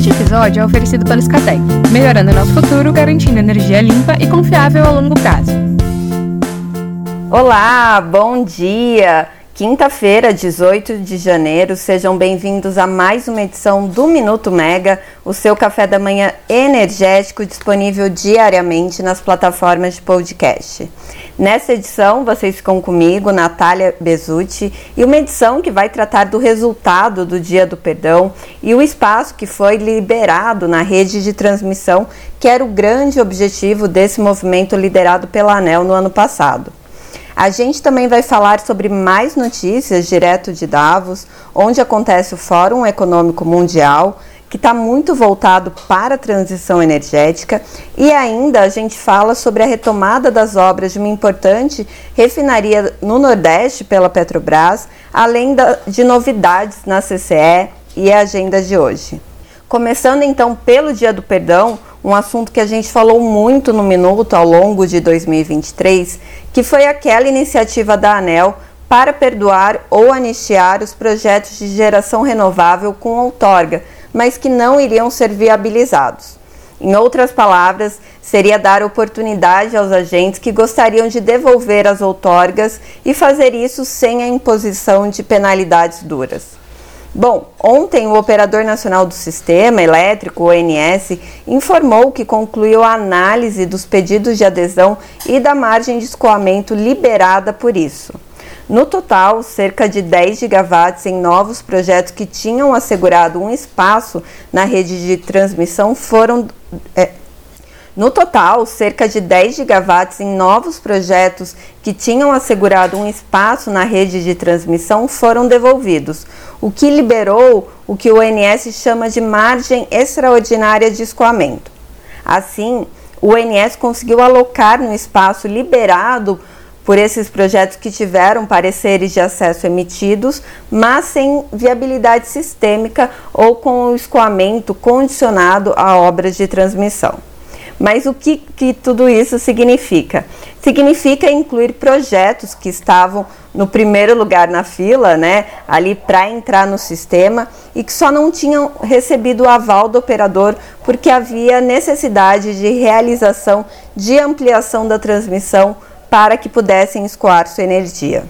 Este episódio é oferecido pelo Scatec, melhorando nosso futuro, garantindo energia limpa e confiável a longo prazo. Olá, bom dia! Quinta-feira, 18 de janeiro, sejam bem-vindos a mais uma edição do Minuto Mega, o seu café da manhã energético disponível diariamente nas plataformas de podcast. Nessa edição, vocês ficam comigo, Natália Bezutti, e uma edição que vai tratar do resultado do Dia do Perdão e o espaço que foi liberado na rede de transmissão, que era o grande objetivo desse movimento liderado pela ANEL no ano passado. A gente também vai falar sobre mais notícias direto de Davos, onde acontece o Fórum Econômico Mundial, que está muito voltado para a transição energética, e ainda a gente fala sobre a retomada das obras de uma importante refinaria no Nordeste pela Petrobras, além de novidades na CCE e a agenda de hoje. Começando então pelo Dia do Perdão, um assunto que a gente falou muito no Minuto ao longo de 2023, que foi aquela iniciativa da ANEL para perdoar ou anistiar os projetos de geração renovável com outorga, mas que não iriam ser viabilizados. Em outras palavras, seria dar oportunidade aos agentes que gostariam de devolver as outorgas e fazer isso sem a imposição de penalidades duras. Bom, ontem o Operador Nacional do Sistema Elétrico, ONS, informou que concluiu a análise dos pedidos de adesão e da margem de escoamento liberada por isso. No total, cerca de 10 gigawatts em novos projetos que tinham assegurado um espaço na rede de transmissão foram é, no total, cerca de 10 gigawatts em novos projetos que tinham assegurado um espaço na rede de transmissão foram devolvidos, o que liberou o que o ONS chama de margem extraordinária de escoamento. Assim, o ONS conseguiu alocar no espaço liberado por esses projetos que tiveram pareceres de acesso emitidos, mas sem viabilidade sistêmica ou com o escoamento condicionado a obras de transmissão. Mas o que, que tudo isso significa? Significa incluir projetos que estavam no primeiro lugar na fila, né, ali para entrar no sistema e que só não tinham recebido o aval do operador porque havia necessidade de realização de ampliação da transmissão para que pudessem escoar sua energia.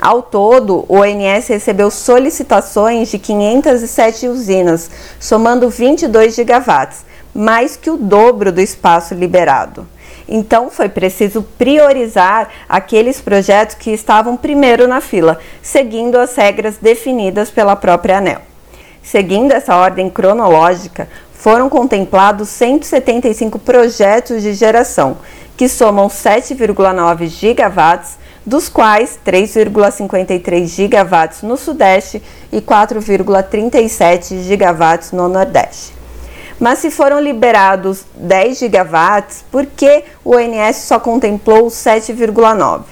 Ao todo, o ONS recebeu solicitações de 507 usinas, somando 22 gigawatts, mais que o dobro do espaço liberado. Então foi preciso priorizar aqueles projetos que estavam primeiro na fila, seguindo as regras definidas pela própria ANEL. Seguindo essa ordem cronológica, foram contemplados 175 projetos de geração, que somam 7,9 gigawatts, dos quais 3,53 gigawatts no Sudeste e 4,37 gigawatts no Nordeste. Mas se foram liberados 10 gigawatts, por que o ONS só contemplou 7,9?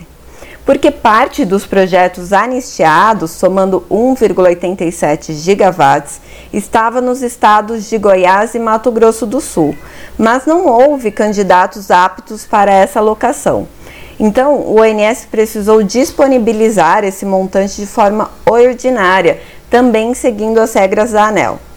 Porque parte dos projetos anistiados, somando 1,87 gigawatts, estava nos estados de Goiás e Mato Grosso do Sul, mas não houve candidatos aptos para essa alocação. Então, o ONS precisou disponibilizar esse montante de forma ordinária, também seguindo as regras da ANEL.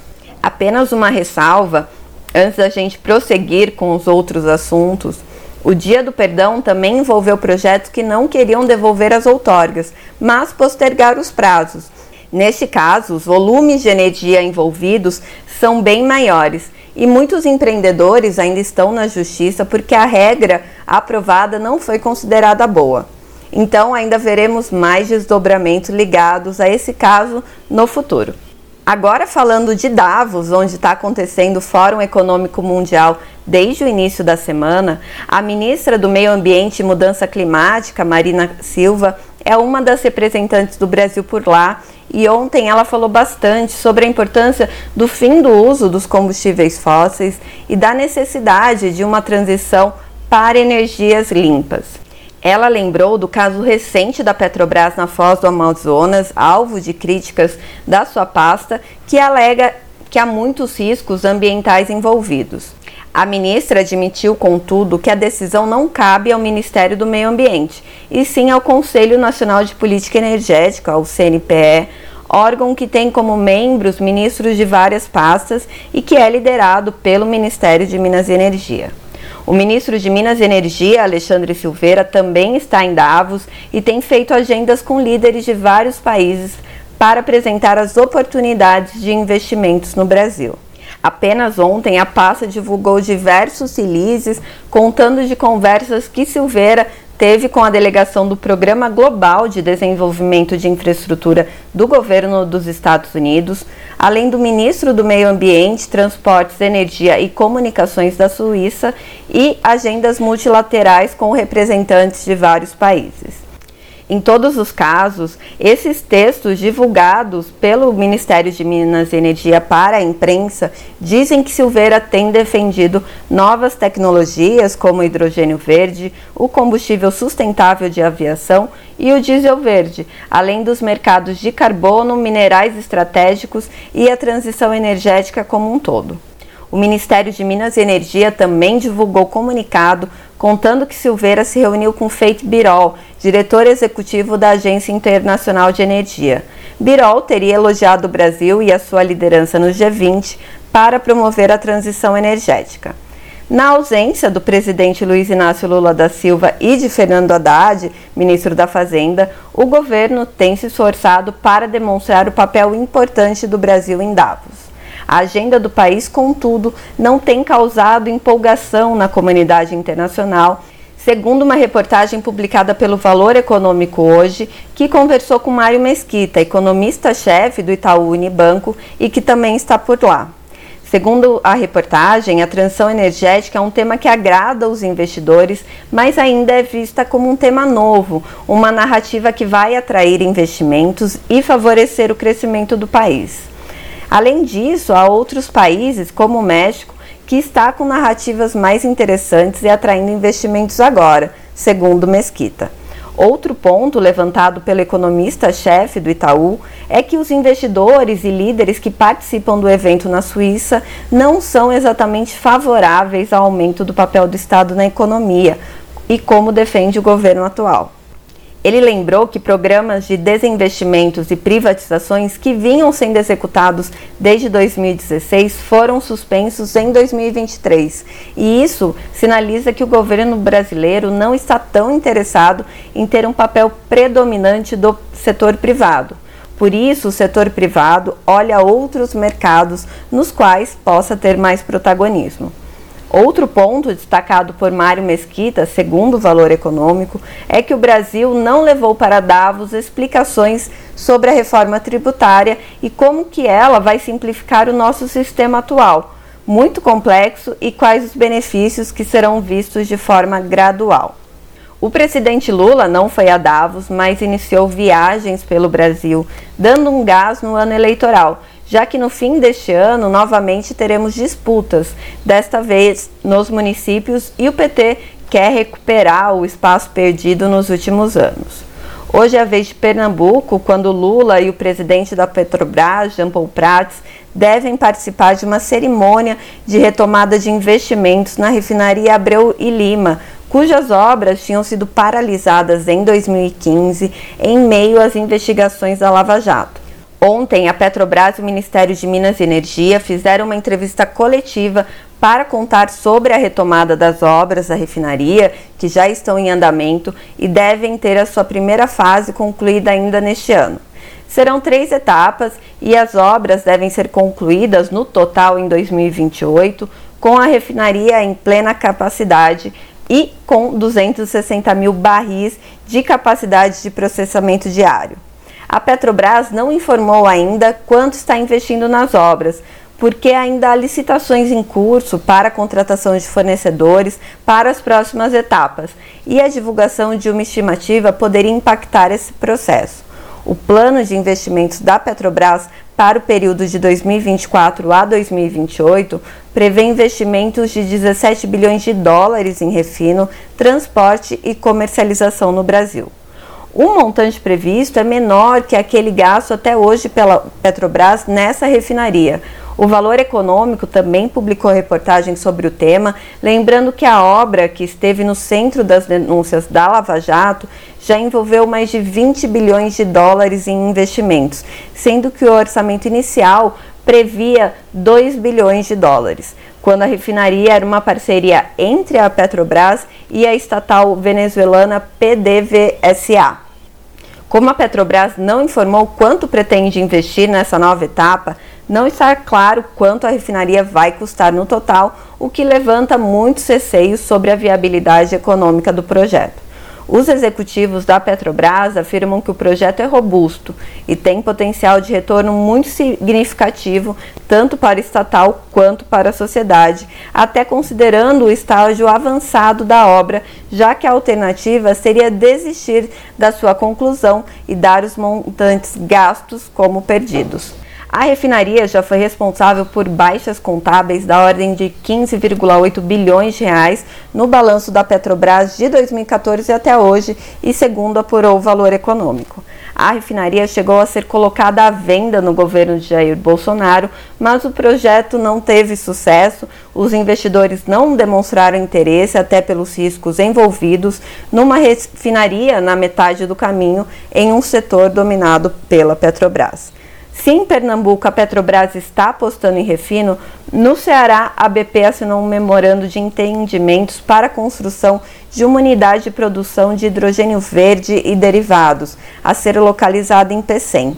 Apenas uma ressalva antes da gente prosseguir com os outros assuntos. O Dia do Perdão também envolveu projetos que não queriam devolver as outorgas, mas postergar os prazos. Neste caso, os volumes de energia envolvidos são bem maiores e muitos empreendedores ainda estão na justiça porque a regra aprovada não foi considerada boa. Então, ainda veremos mais desdobramentos ligados a esse caso no futuro. Agora falando de Davos, onde está acontecendo o Fórum Econômico Mundial desde o início da semana, a ministra do Meio Ambiente e Mudança Climática, Marina Silva, é uma das representantes do Brasil por lá e ontem ela falou bastante sobre a importância do fim do uso dos combustíveis fósseis e da necessidade de uma transição para energias limpas. Ela lembrou do caso recente da Petrobras na Foz do Amazonas, alvo de críticas da sua pasta, que alega que há muitos riscos ambientais envolvidos. A ministra admitiu, contudo, que a decisão não cabe ao Ministério do Meio Ambiente, e sim ao Conselho Nacional de Política Energética, ao CNPE, órgão que tem como membros ministros de várias pastas e que é liderado pelo Ministério de Minas e Energia. O ministro de Minas e Energia, Alexandre Silveira, também está em Davos e tem feito agendas com líderes de vários países para apresentar as oportunidades de investimentos no Brasil. Apenas ontem, a pasta divulgou diversos releases contando de conversas que Silveira teve com a delegação do Programa Global de Desenvolvimento de Infraestrutura do governo dos Estados Unidos, além do ministro do Meio Ambiente, Transportes, Energia e Comunicações da Suíça e agendas multilaterais com representantes de vários países. Em todos os casos, esses textos divulgados pelo Ministério de Minas e Energia para a imprensa dizem que Silveira tem defendido novas tecnologias como hidrogênio verde, o combustível sustentável de aviação e o diesel verde, além dos mercados de carbono, minerais estratégicos e a transição energética como um todo. O Ministério de Minas e Energia também divulgou comunicado contando que Silveira se reuniu com Feito Birol, diretor executivo da Agência Internacional de Energia. Birol teria elogiado o Brasil e a sua liderança no G20 para promover a transição energética. Na ausência do presidente Luiz Inácio Lula da Silva e de Fernando Haddad, ministro da Fazenda, o governo tem se esforçado para demonstrar o papel importante do Brasil em Davos. A agenda do país, contudo, não tem causado empolgação na comunidade internacional, segundo uma reportagem publicada pelo Valor Econômico hoje, que conversou com Mário Mesquita, economista-chefe do Itaú Unibanco e que também está por lá. Segundo a reportagem, a transição energética é um tema que agrada os investidores, mas ainda é vista como um tema novo, uma narrativa que vai atrair investimentos e favorecer o crescimento do país. Além disso, há outros países, como o México, que está com narrativas mais interessantes e atraindo investimentos agora, segundo Mesquita. Outro ponto levantado pelo economista-chefe do Itaú é que os investidores e líderes que participam do evento na Suíça não são exatamente favoráveis ao aumento do papel do Estado na economia e como defende o governo atual. Ele lembrou que programas de desinvestimentos e privatizações que vinham sendo executados desde 2016 foram suspensos em 2023. E isso sinaliza que o governo brasileiro não está tão interessado em ter um papel predominante do setor privado. Por isso, o setor privado olha outros mercados nos quais possa ter mais protagonismo. Outro ponto destacado por Mário Mesquita, segundo o Valor Econômico, é que o Brasil não levou para Davos explicações sobre a reforma tributária e como que ela vai simplificar o nosso sistema atual, muito complexo e quais os benefícios que serão vistos de forma gradual. O presidente Lula não foi a Davos, mas iniciou viagens pelo Brasil, dando um gás no ano eleitoral já que no fim deste ano novamente teremos disputas, desta vez nos municípios, e o PT quer recuperar o espaço perdido nos últimos anos. Hoje é a vez de Pernambuco, quando Lula e o presidente da Petrobras, Jean Paul Prats, devem participar de uma cerimônia de retomada de investimentos na refinaria Abreu e Lima, cujas obras tinham sido paralisadas em 2015 em meio às investigações da Lava Jato. Ontem, a Petrobras e o Ministério de Minas e Energia fizeram uma entrevista coletiva para contar sobre a retomada das obras da refinaria, que já estão em andamento e devem ter a sua primeira fase concluída ainda neste ano. Serão três etapas e as obras devem ser concluídas no total em 2028, com a refinaria em plena capacidade e com 260 mil barris de capacidade de processamento diário. A Petrobras não informou ainda quanto está investindo nas obras, porque ainda há licitações em curso para a contratação de fornecedores para as próximas etapas, e a divulgação de uma estimativa poderia impactar esse processo. O plano de investimentos da Petrobras para o período de 2024 a 2028 prevê investimentos de 17 bilhões de dólares em refino, transporte e comercialização no Brasil. O montante previsto é menor que aquele gasto até hoje pela Petrobras nessa refinaria, O Valor Econômico também publicou reportagem sobre o tema, lembrando que a obra, que esteve no centro das denúncias da Lava Jato, já envolveu mais de 20 bilhões de dólares em investimentos, sendo que o orçamento inicial previa 2 bilhões de dólares, quando a refinaria era uma parceria entre a Petrobras e a estatal venezuelana PDVSA. Como a Petrobras não informou quanto pretende investir nessa nova etapa, não está claro quanto a refinaria vai custar no total, o que levanta muitos receios sobre a viabilidade econômica do projeto. Os executivos da Petrobras afirmam que o projeto é robusto e tem potencial de retorno muito significativo tanto para o estatal quanto para a sociedade, até considerando o estágio avançado da obra, já que a alternativa seria desistir da sua conclusão e dar os montantes gastos como perdidos. A refinaria já foi responsável por baixas contábeis da ordem de 15,8 bilhões de reais no balanço da Petrobras de 2014 até hoje e segundo apurou o valor econômico. A refinaria chegou a ser colocada à venda no governo de Jair Bolsonaro, mas o projeto não teve sucesso. Os investidores não demonstraram interesse, até pelos riscos envolvidos, numa refinaria na metade do caminho em um setor dominado pela Petrobras. Se em Pernambuco a Petrobras está apostando em refino, no Ceará a BP assinou um memorando de entendimentos para a construção de uma unidade de produção de hidrogênio verde e derivados, a ser localizada em Pecém.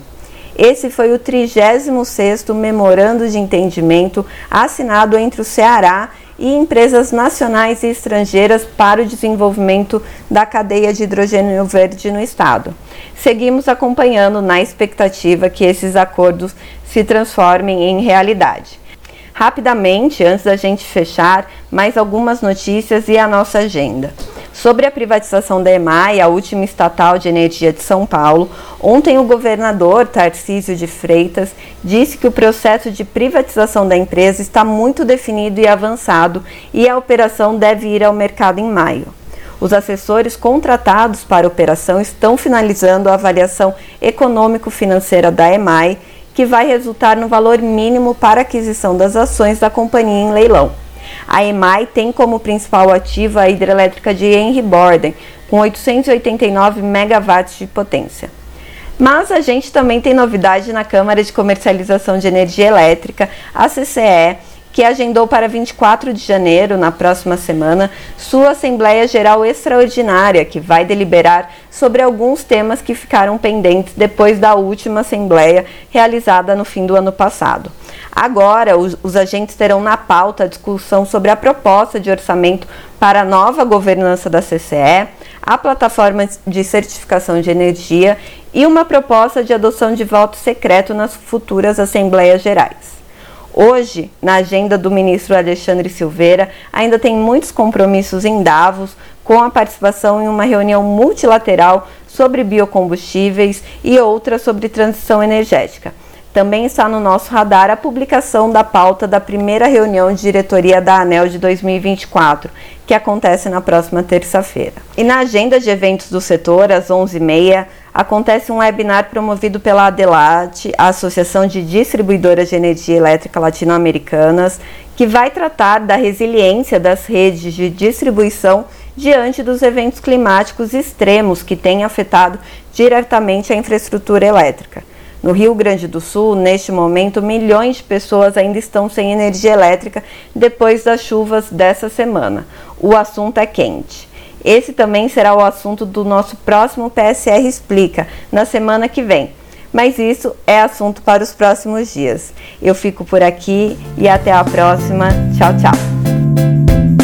Esse foi o 36º memorando de entendimento assinado entre o Ceará e empresas nacionais e estrangeiras para o desenvolvimento da cadeia de hidrogênio verde no estado. Seguimos acompanhando na expectativa que esses acordos se transformem em realidade. Rapidamente, antes da gente fechar, mais algumas notícias e a nossa agenda. Sobre a privatização da EMAI, a última estatal de energia de São Paulo, ontem o governador Tarcísio de Freitas disse que o processo de privatização da empresa está muito definido e avançado e a operação deve ir ao mercado em maio. Os assessores contratados para a operação estão finalizando a avaliação econômico-financeira da EMAI, que vai resultar no valor mínimo para aquisição das ações da companhia em leilão. A EMAI tem como principal ativo a hidrelétrica de Henry Borden, com 889 megawatts de potência. Mas a gente também tem novidade na Câmara de Comercialização de Energia Elétrica, a CCE, que agendou para 24 de janeiro, na próxima semana, sua Assembleia Geral Extraordinária, que vai deliberar sobre alguns temas que ficaram pendentes depois da última Assembleia realizada no fim do ano passado. Agora, os, os, agentes terão na pauta a discussão sobre a proposta de orçamento para a nova governança da CCE, a plataforma de certificação de energia e uma proposta de adoção de voto secreto nas futuras Assembleias Gerais. Hoje, na agenda do ministro Alexandre Silveira, ainda tem muitos compromissos em Davos, com a participação em uma reunião multilateral sobre biocombustíveis e outra sobre transição energética. Também está no nosso radar a publicação da pauta da primeira reunião de diretoria da ANEL de 2024, que acontece na próxima terça-feira. E na agenda de eventos do setor, às 11h30, acontece um webinar promovido pela ADELAT, a Associação de Distribuidoras de Energia Elétrica Latino-Americanas, que vai tratar da resiliência das redes de distribuição diante dos eventos climáticos extremos que têm afetado diretamente a infraestrutura elétrica. No Rio Grande do Sul, neste momento, milhões de pessoas ainda estão sem energia elétrica depois das chuvas dessa semana. O assunto é quente. Esse também será o assunto do nosso próximo PSR Explica, na semana que vem. Mas isso é assunto para os próximos dias. Eu fico por aqui e até a próxima. Tchau, tchau.